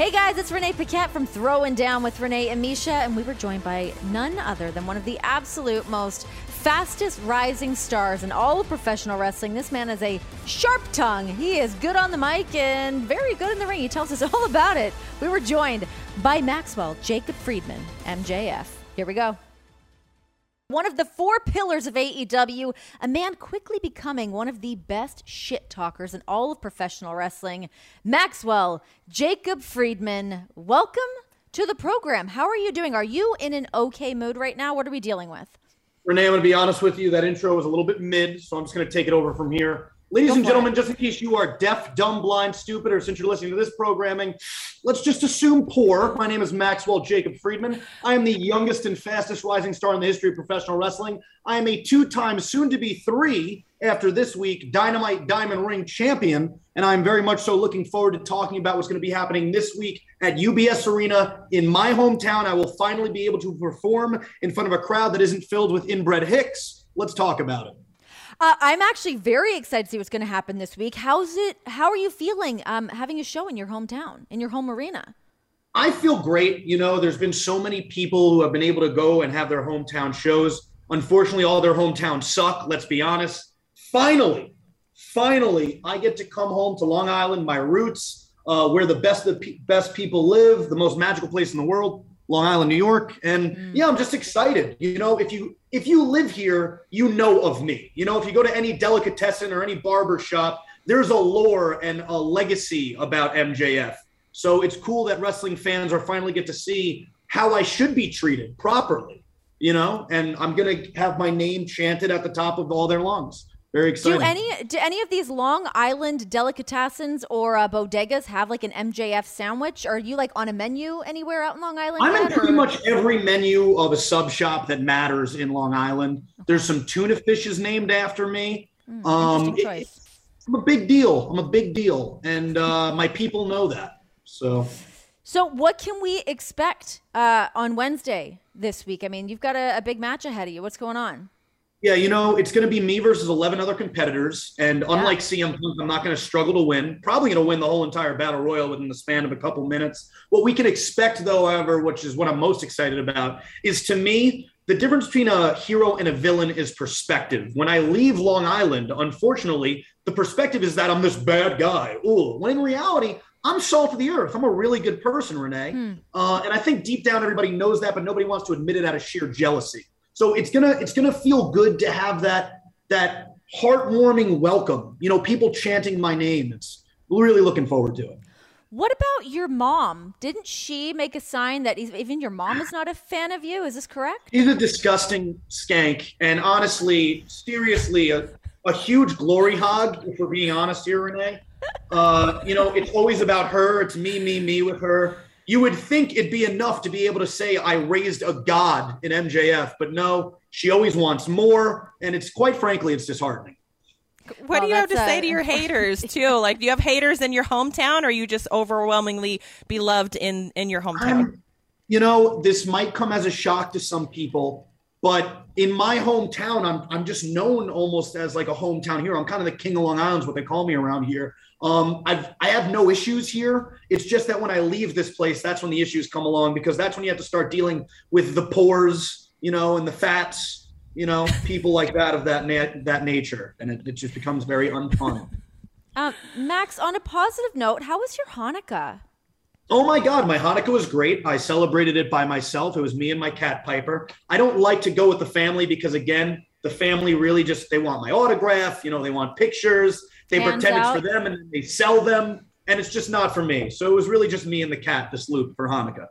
Hey guys, it's Renee Paquette from Throwing Down with Renee and Misha, and we were joined by none other than one of the absolute most fastest rising stars in all of professional wrestling. This man is a sharp tongue. He is good on the mic and very good in the ring. He tells us all about it. We were joined by Maxwell Jacob Friedman, MJF. Here we go. One of the four pillars of AEW, a man quickly becoming one of the best shit talkers in all of professional wrestling, Maxwell Jacob Friedman. Welcome to the program. How are you doing? Are you in an okay mood right now? What are we dealing with? Renee, I'm going to be honest with you. That intro was a little bit mid, so I'm just going to take it over from here. Ladies and gentlemen, it. just in case you are deaf, dumb, blind, stupid, or since you're listening to this programming, let's just assume poor. My name is Maxwell Jacob Friedman. I am the youngest and fastest rising star in the history of professional wrestling. I am a two time, soon to be three, after this week, Dynamite Diamond Ring champion. And I'm very much so looking forward to talking about what's going to be happening this week at UBS Arena in my hometown. I will finally be able to perform in front of a crowd that isn't filled with inbred hicks. Let's talk about it. Uh, I'm actually very excited to see what's going to happen this week. How's it? How are you feeling um, having a show in your hometown, in your home arena? I feel great. You know, there's been so many people who have been able to go and have their hometown shows. Unfortunately, all their hometowns suck. Let's be honest. Finally, finally, I get to come home to Long Island, my roots, uh, where the best the best people live, the most magical place in the world. Long Island, New York. And mm. yeah, I'm just excited. You know, if you if you live here, you know of me. You know, if you go to any delicatessen or any barber shop, there's a lore and a legacy about MJF. So it's cool that wrestling fans are finally get to see how I should be treated properly, you know, and I'm gonna have my name chanted at the top of all their lungs. Very exciting. Do any do any of these Long Island delicatessens or uh, bodegas have like an MJF sandwich? Are you like on a menu anywhere out in Long Island? I'm in pretty or? much every menu of a sub shop that matters in Long Island. There's some tuna fishes named after me. Mm, um, it, I'm a big deal. I'm a big deal, and uh, my people know that. So. So, what can we expect uh, on Wednesday this week? I mean, you've got a, a big match ahead of you. What's going on? Yeah, you know, it's going to be me versus 11 other competitors. And yeah. unlike CM Punk, I'm not going to struggle to win. Probably going to win the whole entire battle royal within the span of a couple minutes. What we can expect, though, however, which is what I'm most excited about, is to me, the difference between a hero and a villain is perspective. When I leave Long Island, unfortunately, the perspective is that I'm this bad guy. Ooh, when in reality, I'm salt of the earth. I'm a really good person, Renee. Hmm. Uh, and I think deep down everybody knows that, but nobody wants to admit it out of sheer jealousy. So it's gonna it's gonna feel good to have that that heartwarming welcome. You know, people chanting my name. It's really looking forward to it. What about your mom? Didn't she make a sign that even your mom is not a fan of you? Is this correct? He's a disgusting skank, and honestly, seriously, a, a huge glory hog. If we're being honest here, Renee. Uh, you know, it's always about her. It's me, me, me with her you would think it'd be enough to be able to say I raised a god in MJF, but no, she always wants more, and it's quite frankly, it's disheartening. What well, do you have to say to your haters too? Like, do you have haters in your hometown, or are you just overwhelmingly beloved in in your hometown? I'm, you know, this might come as a shock to some people, but in my hometown, I'm I'm just known almost as like a hometown hero. I'm kind of the king of Long Island's what they call me around here. Um, I've I have no issues here. It's just that when I leave this place, that's when the issues come along because that's when you have to start dealing with the pores, you know, and the fats, you know, people like that of that na- that nature, and it, it just becomes very unfun. Uh, Max, on a positive note, how was your Hanukkah? Oh my God, my Hanukkah was great. I celebrated it by myself. It was me and my cat Piper. I don't like to go with the family because, again, the family really just they want my autograph. You know, they want pictures they Hands pretend out. it's for them and they sell them, and it's just not for me. So it was really just me and the cat this loop for Hanukkah.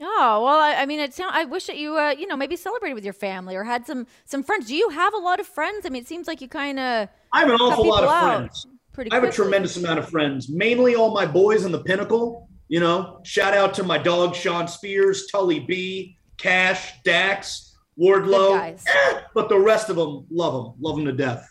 Oh well, I, I mean, it sound, I wish that you, uh, you know, maybe celebrated with your family or had some some friends. Do you have a lot of friends? I mean, it seems like you kind of. I have an awful lot of friends. Pretty. I have a tremendous amount of friends. Mainly all my boys in the Pinnacle. You know, shout out to my dog Shawn Spears, Tully B, Cash, Dax, Wardlow. but the rest of them love them, love them to death.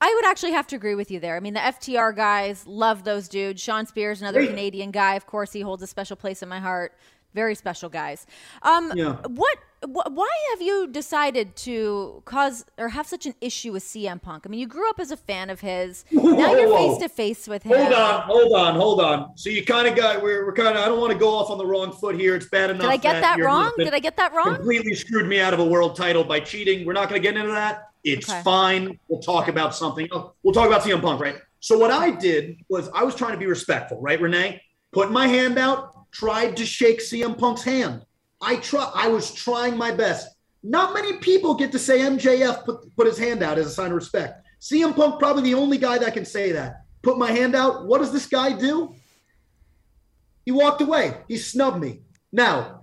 I would actually have to agree with you there. I mean, the FTR guys love those dudes. Shawn Spears, another Canadian guy, of course, he holds a special place in my heart. Very special guys. Um, yeah. What why have you decided to cause or have such an issue with CM Punk? I mean, you grew up as a fan of his. Whoa, now you're face to face with him. Hold on, hold on, hold on. So you kind of got we're, we're kind of. I don't want to go off on the wrong foot here. It's bad enough. Did I get that, that wrong? Did I get that wrong? Completely screwed me out of a world title by cheating. We're not going to get into that. It's okay. fine. We'll talk okay. about something. We'll talk about CM Punk, right? So what I did was I was trying to be respectful, right, Renee? Put my hand out, tried to shake CM Punk's hand. I try. I was trying my best. Not many people get to say MJF put, put his hand out as a sign of respect. CM Punk, probably the only guy that can say that. Put my hand out. What does this guy do? He walked away. He snubbed me. Now,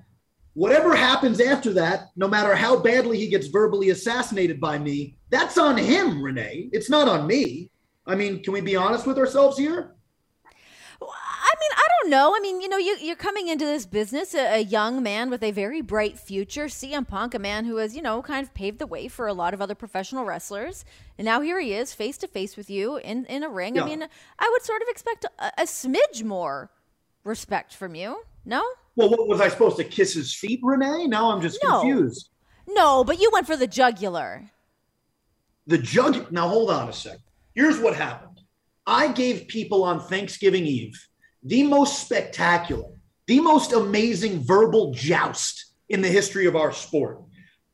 whatever happens after that, no matter how badly he gets verbally assassinated by me, that's on him, Renee. It's not on me. I mean, can we be honest with ourselves here? I mean, I don't know. I mean, you know, you, you're coming into this business, a, a, young man with a very bright future. CM Punk, a man who has, you know, kind of paved the way for a lot of other professional wrestlers. And now here he is, face to face with you in, in a ring. Yeah. I mean, I would sort of expect a, a smidge more respect from you. No? Well, what was I supposed to kiss his feet, Renee? Now I'm just no. confused. No, but you went for the jugular. The jug. Now hold on a sec. Here's what happened. I gave people on Thanksgiving Eve the most spectacular, the most amazing verbal joust in the history of our sport.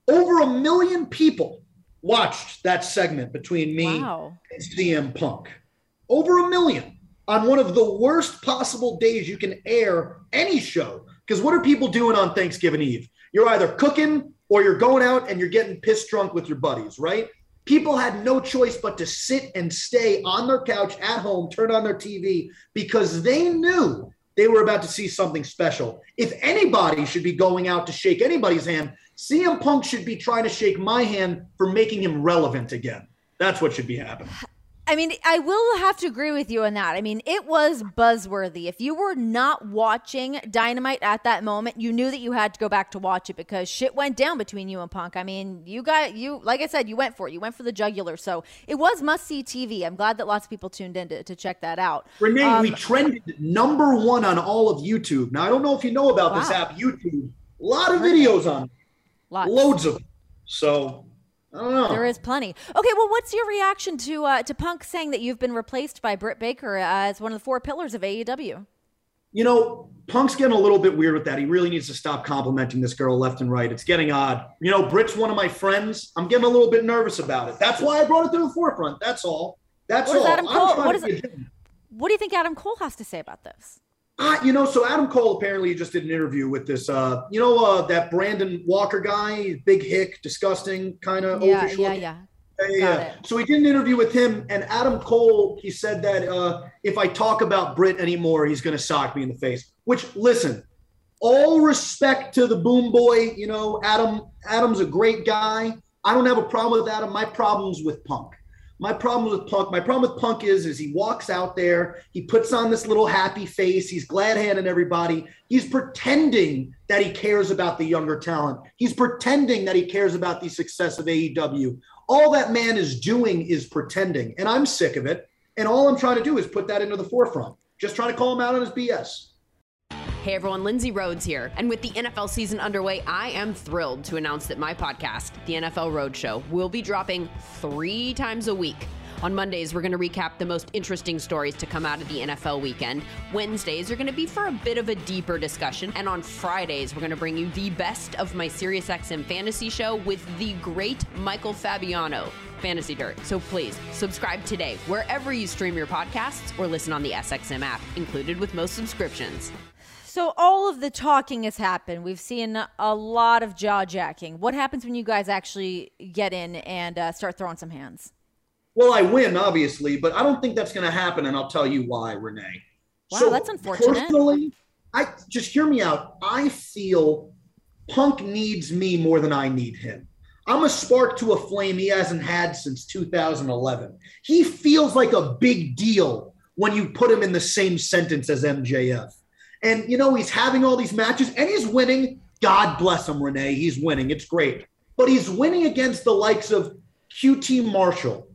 Over a million people watched that segment between me wow. and CM Punk. Over a million on one of the worst possible days you can air any show. Because what are people doing on Thanksgiving Eve? You're either cooking or you're going out and you're getting pissed drunk with your buddies, right? People had no choice but to sit and stay on their couch at home, turn on their TV because they knew they were about to see something special. If anybody should be going out to shake anybody's hand, CM Punk should be trying to shake my hand for making him relevant again. That's what should be happening. I mean, I will have to agree with you on that. I mean, it was buzzworthy. If you were not watching Dynamite at that moment, you knew that you had to go back to watch it because shit went down between you and Punk. I mean, you got you like I said, you went for it. You went for the jugular. So it was must see TV. I'm glad that lots of people tuned in to, to check that out. Renee, um, we trended number one on all of YouTube. Now I don't know if you know about wow. this app, YouTube. A lot of videos on, Lots. loads of. Them. So there is plenty. Okay, well, what's your reaction to uh, to Punk saying that you've been replaced by Britt Baker as one of the four pillars of AEW? You know, Punk's getting a little bit weird with that. He really needs to stop complimenting this girl left and right. It's getting odd. You know, Britt's one of my friends. I'm getting a little bit nervous about it. That's why I brought it to the forefront. That's all. That's what all. Adam Cole, what, is what do you think Adam Cole has to say about this? Uh, you know, so Adam Cole apparently just did an interview with this, uh, you know, uh, that Brandon Walker guy, big hick, disgusting kind of. Yeah, yeah, yeah. Yeah, So he did an interview with him, and Adam Cole. He said that uh, if I talk about Britt anymore, he's going to sock me in the face. Which, listen, all respect to the Boom Boy. You know, Adam. Adam's a great guy. I don't have a problem with Adam. My problem's with Punk. My problem with Punk, my problem with Punk is, is he walks out there, he puts on this little happy face, he's glad handing everybody. He's pretending that he cares about the younger talent. He's pretending that he cares about the success of AEW. All that man is doing is pretending, and I'm sick of it. And all I'm trying to do is put that into the forefront. Just trying to call him out on his BS. Hey everyone, Lindsay Rhodes here. And with the NFL season underway, I am thrilled to announce that my podcast, The NFL Roadshow, will be dropping three times a week. On Mondays, we're going to recap the most interesting stories to come out of the NFL weekend. Wednesdays are going to be for a bit of a deeper discussion. And on Fridays, we're going to bring you the best of my SiriusXM fantasy show with the great Michael Fabiano. Fantasy Dirt. So please subscribe today wherever you stream your podcasts or listen on the SXM app, included with most subscriptions. So all of the talking has happened. We've seen a lot of jaw jacking. What happens when you guys actually get in and uh, start throwing some hands? Well, I win, obviously, but I don't think that's going to happen, and I'll tell you why, Renee. Wow, so that's unfortunate. Personally, I just hear me out. I feel Punk needs me more than I need him. I'm a spark to a flame he hasn't had since 2011. He feels like a big deal when you put him in the same sentence as MJF. And, you know, he's having all these matches and he's winning. God bless him, Renee. He's winning. It's great. But he's winning against the likes of QT Marshall,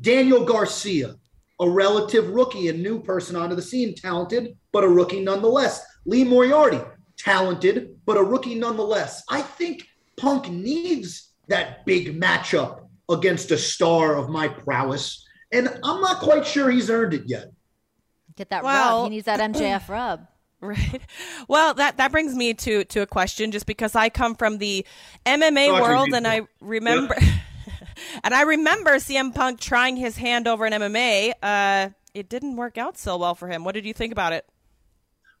Daniel Garcia, a relative rookie, a new person onto the scene, talented, but a rookie nonetheless. Lee Moriarty. talented, but a rookie nonetheless. I think Punk needs that big matchup against a star of my prowess, and I'm not quite sure he's earned it yet. Get that well, rub. He needs that MJF rub. Right. Well, that that brings me to to a question just because I come from the MMA oh, world and I remember yeah. and I remember CM Punk trying his hand over in MMA. Uh, it didn't work out so well for him. What did you think about it?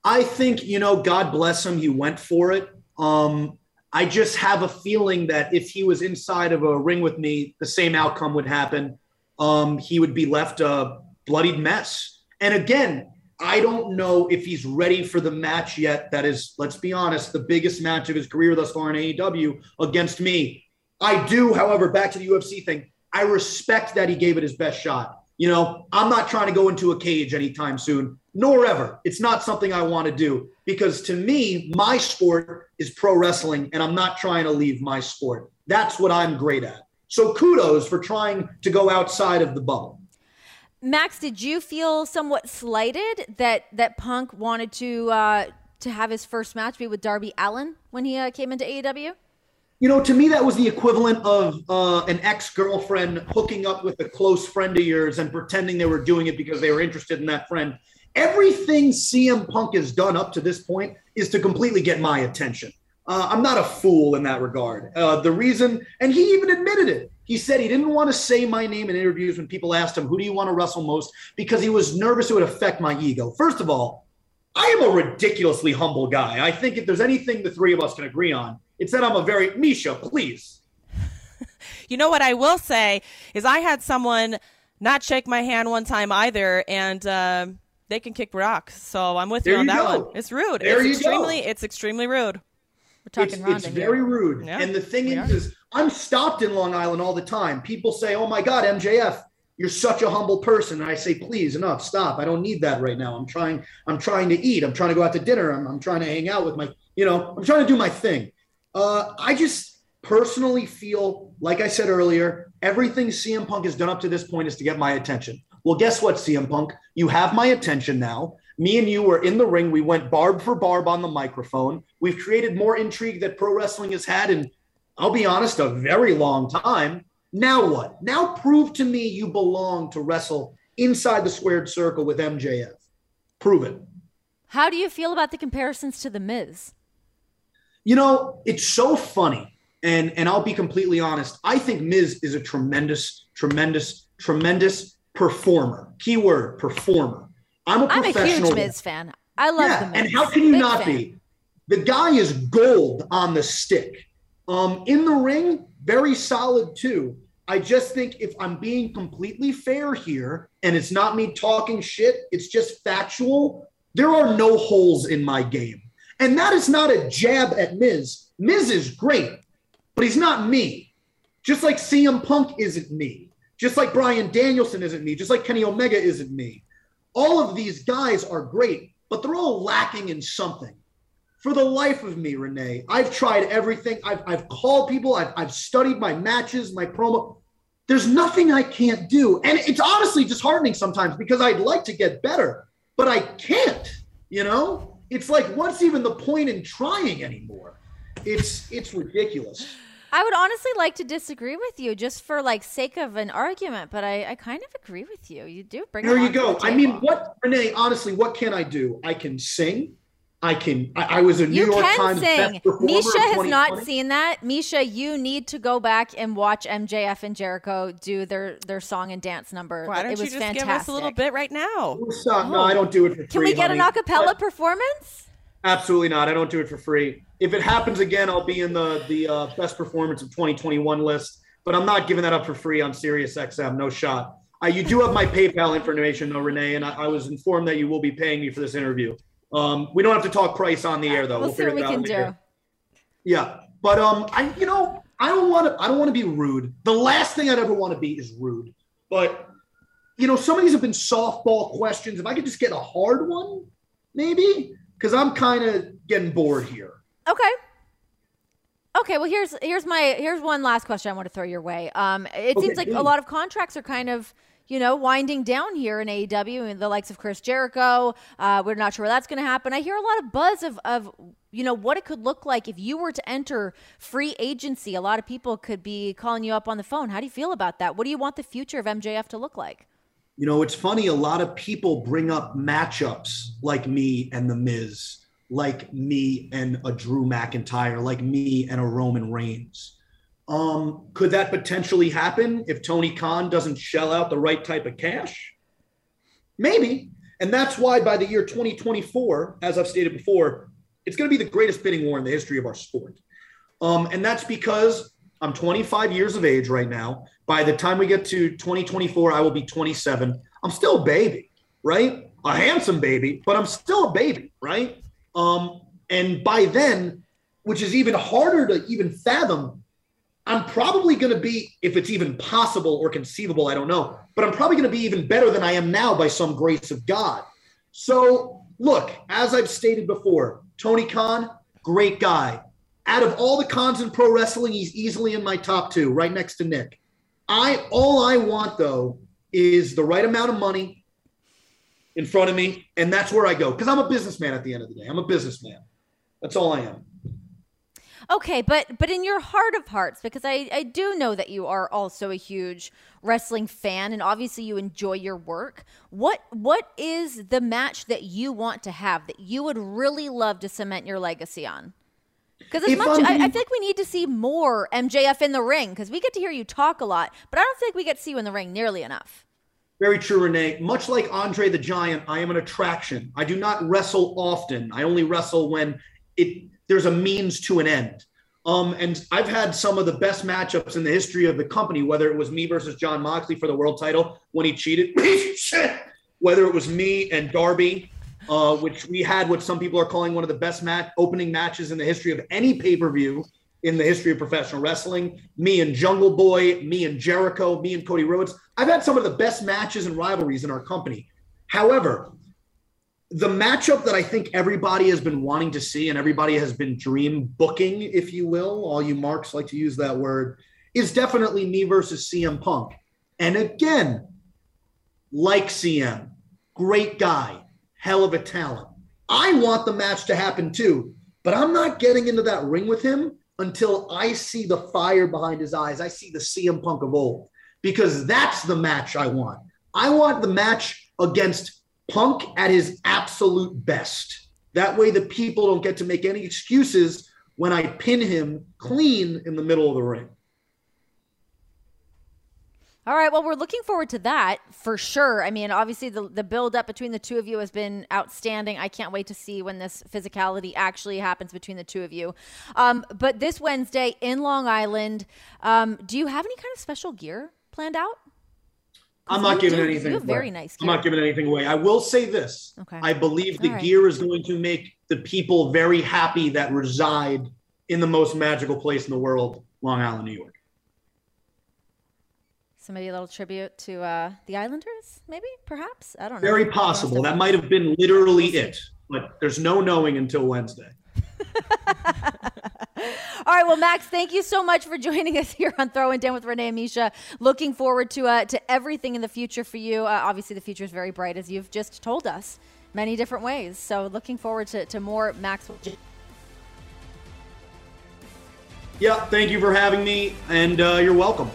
I think, you know, God bless him, he went for it. Um, I just have a feeling that if he was inside of a ring with me, the same outcome would happen. Um, he would be left a bloodied mess. And again, I don't know if he's ready for the match yet. That is, let's be honest, the biggest match of his career thus far in AEW against me. I do, however, back to the UFC thing, I respect that he gave it his best shot. You know, I'm not trying to go into a cage anytime soon, nor ever. It's not something I want to do because to me, my sport is pro wrestling, and I'm not trying to leave my sport. That's what I'm great at. So kudos for trying to go outside of the bubble. Max, did you feel somewhat slighted that that Punk wanted to uh, to have his first match be with Darby Allin when he uh, came into AEW? You know, to me, that was the equivalent of uh, an ex girlfriend hooking up with a close friend of yours and pretending they were doing it because they were interested in that friend. Everything CM Punk has done up to this point is to completely get my attention. Uh, I'm not a fool in that regard. Uh, the reason, and he even admitted it, he said he didn't want to say my name in interviews when people asked him, Who do you want to wrestle most? because he was nervous it would affect my ego. First of all, I am a ridiculously humble guy. I think if there's anything the three of us can agree on, it's that I'm a very, Misha, please. you know what I will say is I had someone not shake my hand one time either, and uh, they can kick rocks. So I'm with there you on you that go. one. It's rude. There it's extremely, go. it's extremely rude. We're talking it's, it's very rude. Yeah, and the thing is, is, I'm stopped in Long Island all the time. People say, "Oh my God, MJF, you're such a humble person." And I say, "Please, enough, stop. I don't need that right now. I'm trying. I'm trying to eat. I'm trying to go out to dinner. I'm, I'm trying to hang out with my, you know, I'm trying to do my thing." Uh, I just personally feel, like I said earlier, everything CM Punk has done up to this point is to get my attention. Well, guess what, CM Punk? You have my attention now. Me and you were in the ring. We went barb for barb on the microphone. We've created more intrigue that pro wrestling has had in, I'll be honest, a very long time. Now what? Now prove to me you belong to wrestle inside the squared circle with MJF. Prove it. How do you feel about the comparisons to The Miz? You know, it's so funny. And, and I'll be completely honest. I think Miz is a tremendous, tremendous, tremendous performer. Keyword performer. I'm a professional. I'm a huge Miz fan. I love yeah, the Miz. And how can you Big not fan. be? The guy is gold on the stick. Um, in the ring, very solid too. I just think if I'm being completely fair here, and it's not me talking shit, it's just factual. There are no holes in my game. And that is not a jab at Miz. Miz is great, but he's not me. Just like CM Punk isn't me. Just like Bryan Danielson isn't me. Just like Kenny Omega isn't me. All of these guys are great, but they're all lacking in something. For the life of me, Renee, I've tried everything. I've, I've called people, I've, I've studied my matches, my promo. There's nothing I can't do. And it's honestly disheartening sometimes because I'd like to get better, but I can't, you know? It's like, what's even the point in trying anymore? It's it's ridiculous. I would honestly like to disagree with you just for like sake of an argument, but I, I kind of agree with you. You do bring. There you go. I mean, what Renee? Honestly, what can I do? I can sing. I can. I, I was a New you York Times You can sing. Misha has not seen that. Misha, you need to go back and watch MJF and Jericho do their their song and dance number. Why don't it was you just fantastic. give us a little bit right now? No, I oh. don't do it for free. Can we get honey. an acapella performance? Absolutely not. I don't do it for free. If it happens again, I'll be in the the uh, best performance of 2021 list. But I'm not giving that up for free on Sirius XM. No shot. Uh, you do have my PayPal information, though, Renee, and I, I, was informed that you will be paying me for this interview. Um, we don't have to talk price on the air, though. We'll, we'll see what we can do. Yeah, but um, I you know I don't want to I don't want to be rude. The last thing I'd ever want to be is rude. But you know, some of these have been softball questions. If I could just get a hard one, maybe because I'm kind of getting bored here. Okay. Okay, well here's here's my here's one last question I want to throw your way. Um, it okay, seems like a lot of contracts are kind of you know winding down here in AEW and the likes of Chris Jericho. Uh, we're not sure where that's going to happen. I hear a lot of buzz of of you know what it could look like if you were to enter free agency. A lot of people could be calling you up on the phone. How do you feel about that? What do you want the future of MJF to look like? You know, it's funny. A lot of people bring up matchups like me and The Miz, like me and a Drew McIntyre, like me and a Roman Reigns. Um, could that potentially happen if Tony Khan doesn't shell out the right type of cash? Maybe. And that's why by the year 2024, as I've stated before, it's going to be the greatest bidding war in the history of our sport. Um, and that's because I'm 25 years of age right now. By the time we get to 2024, I will be 27. I'm still a baby, right? A handsome baby, but I'm still a baby, right? Um, and by then, which is even harder to even fathom, I'm probably going to be, if it's even possible or conceivable, I don't know, but I'm probably going to be even better than I am now by some grace of God. So, look, as I've stated before, Tony Khan, great guy. Out of all the Khans in pro wrestling, he's easily in my top two, right next to Nick. I all I want though is the right amount of money in front of me, and that's where I go because I'm a businessman at the end of the day. I'm a businessman. That's all I am. Okay, but but in your heart of hearts, because I, I do know that you are also a huge wrestling fan and obviously you enjoy your work. What what is the match that you want to have that you would really love to cement your legacy on? Because as if much, I, I, feel like we need to see more MJF in the ring because we get to hear you talk a lot, but I don't think we get to see you in the ring nearly enough. Very true, Renee. Much like Andre the Giant, I am an attraction. I do not wrestle often. I only wrestle when it there's a means to an end. Um, and I've had some of the best matchups in the history of the company, whether it was me versus Jon Moxley for the world title when he cheated, whether it was me and Darby, uh, which we had what some people are calling one of the best opening matches in the history of any pay per view in the history of professional wrestling. Me and Jungle Boy, me and Jericho, me and Cody Rhodes. I've had some of the best matches and rivalries in our company. However, the matchup that I think everybody has been wanting to see and everybody has been dream booking, if you will, all you marks like to use that word, is definitely me versus CM Punk. And again, like CM, great guy, hell of a talent. I want the match to happen too, but I'm not getting into that ring with him until I see the fire behind his eyes. I see the CM Punk of old because that's the match I want. I want the match against Punk at his absolute best. That way, the people don't get to make any excuses when I pin him clean in the middle of the ring. All right. Well, we're looking forward to that for sure. I mean, obviously, the, the build up between the two of you has been outstanding. I can't wait to see when this physicality actually happens between the two of you. Um, but this Wednesday in Long Island, um, do you have any kind of special gear planned out? I'm not giving do, anything. You very nice. Gear. I'm not giving anything away. I will say this. Okay. I believe the right. gear is going to make the people very happy that reside in the most magical place in the world, Long Island, New York. So maybe a little tribute to uh, the Islanders, maybe, perhaps. I don't know. Very possible. That might have been literally it, but there's no knowing until Wednesday. All right, well, Max, thank you so much for joining us here on Throwing Down with Renee and Misha. Looking forward to uh, to everything in the future for you. Uh, obviously, the future is very bright, as you've just told us, many different ways. So, looking forward to, to more Max. Yeah, thank you for having me, and uh, you're welcome.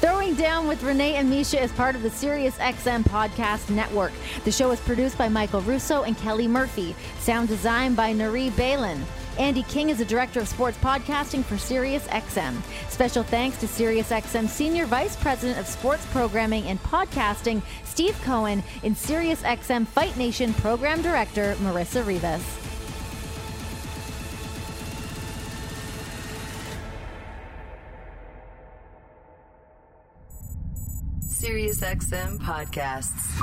Throwing Down with Renee and Misha is part of the SiriusXM Podcast Network. The show is produced by Michael Russo and Kelly Murphy. Sound design by Nari Balin. Andy King is the director of sports podcasting for SiriusXM. Special thanks to SiriusXM Senior Vice President of Sports Programming and Podcasting, Steve Cohen, and SiriusXM Fight Nation Program Director, Marissa Rivas. SiriusXM podcasts.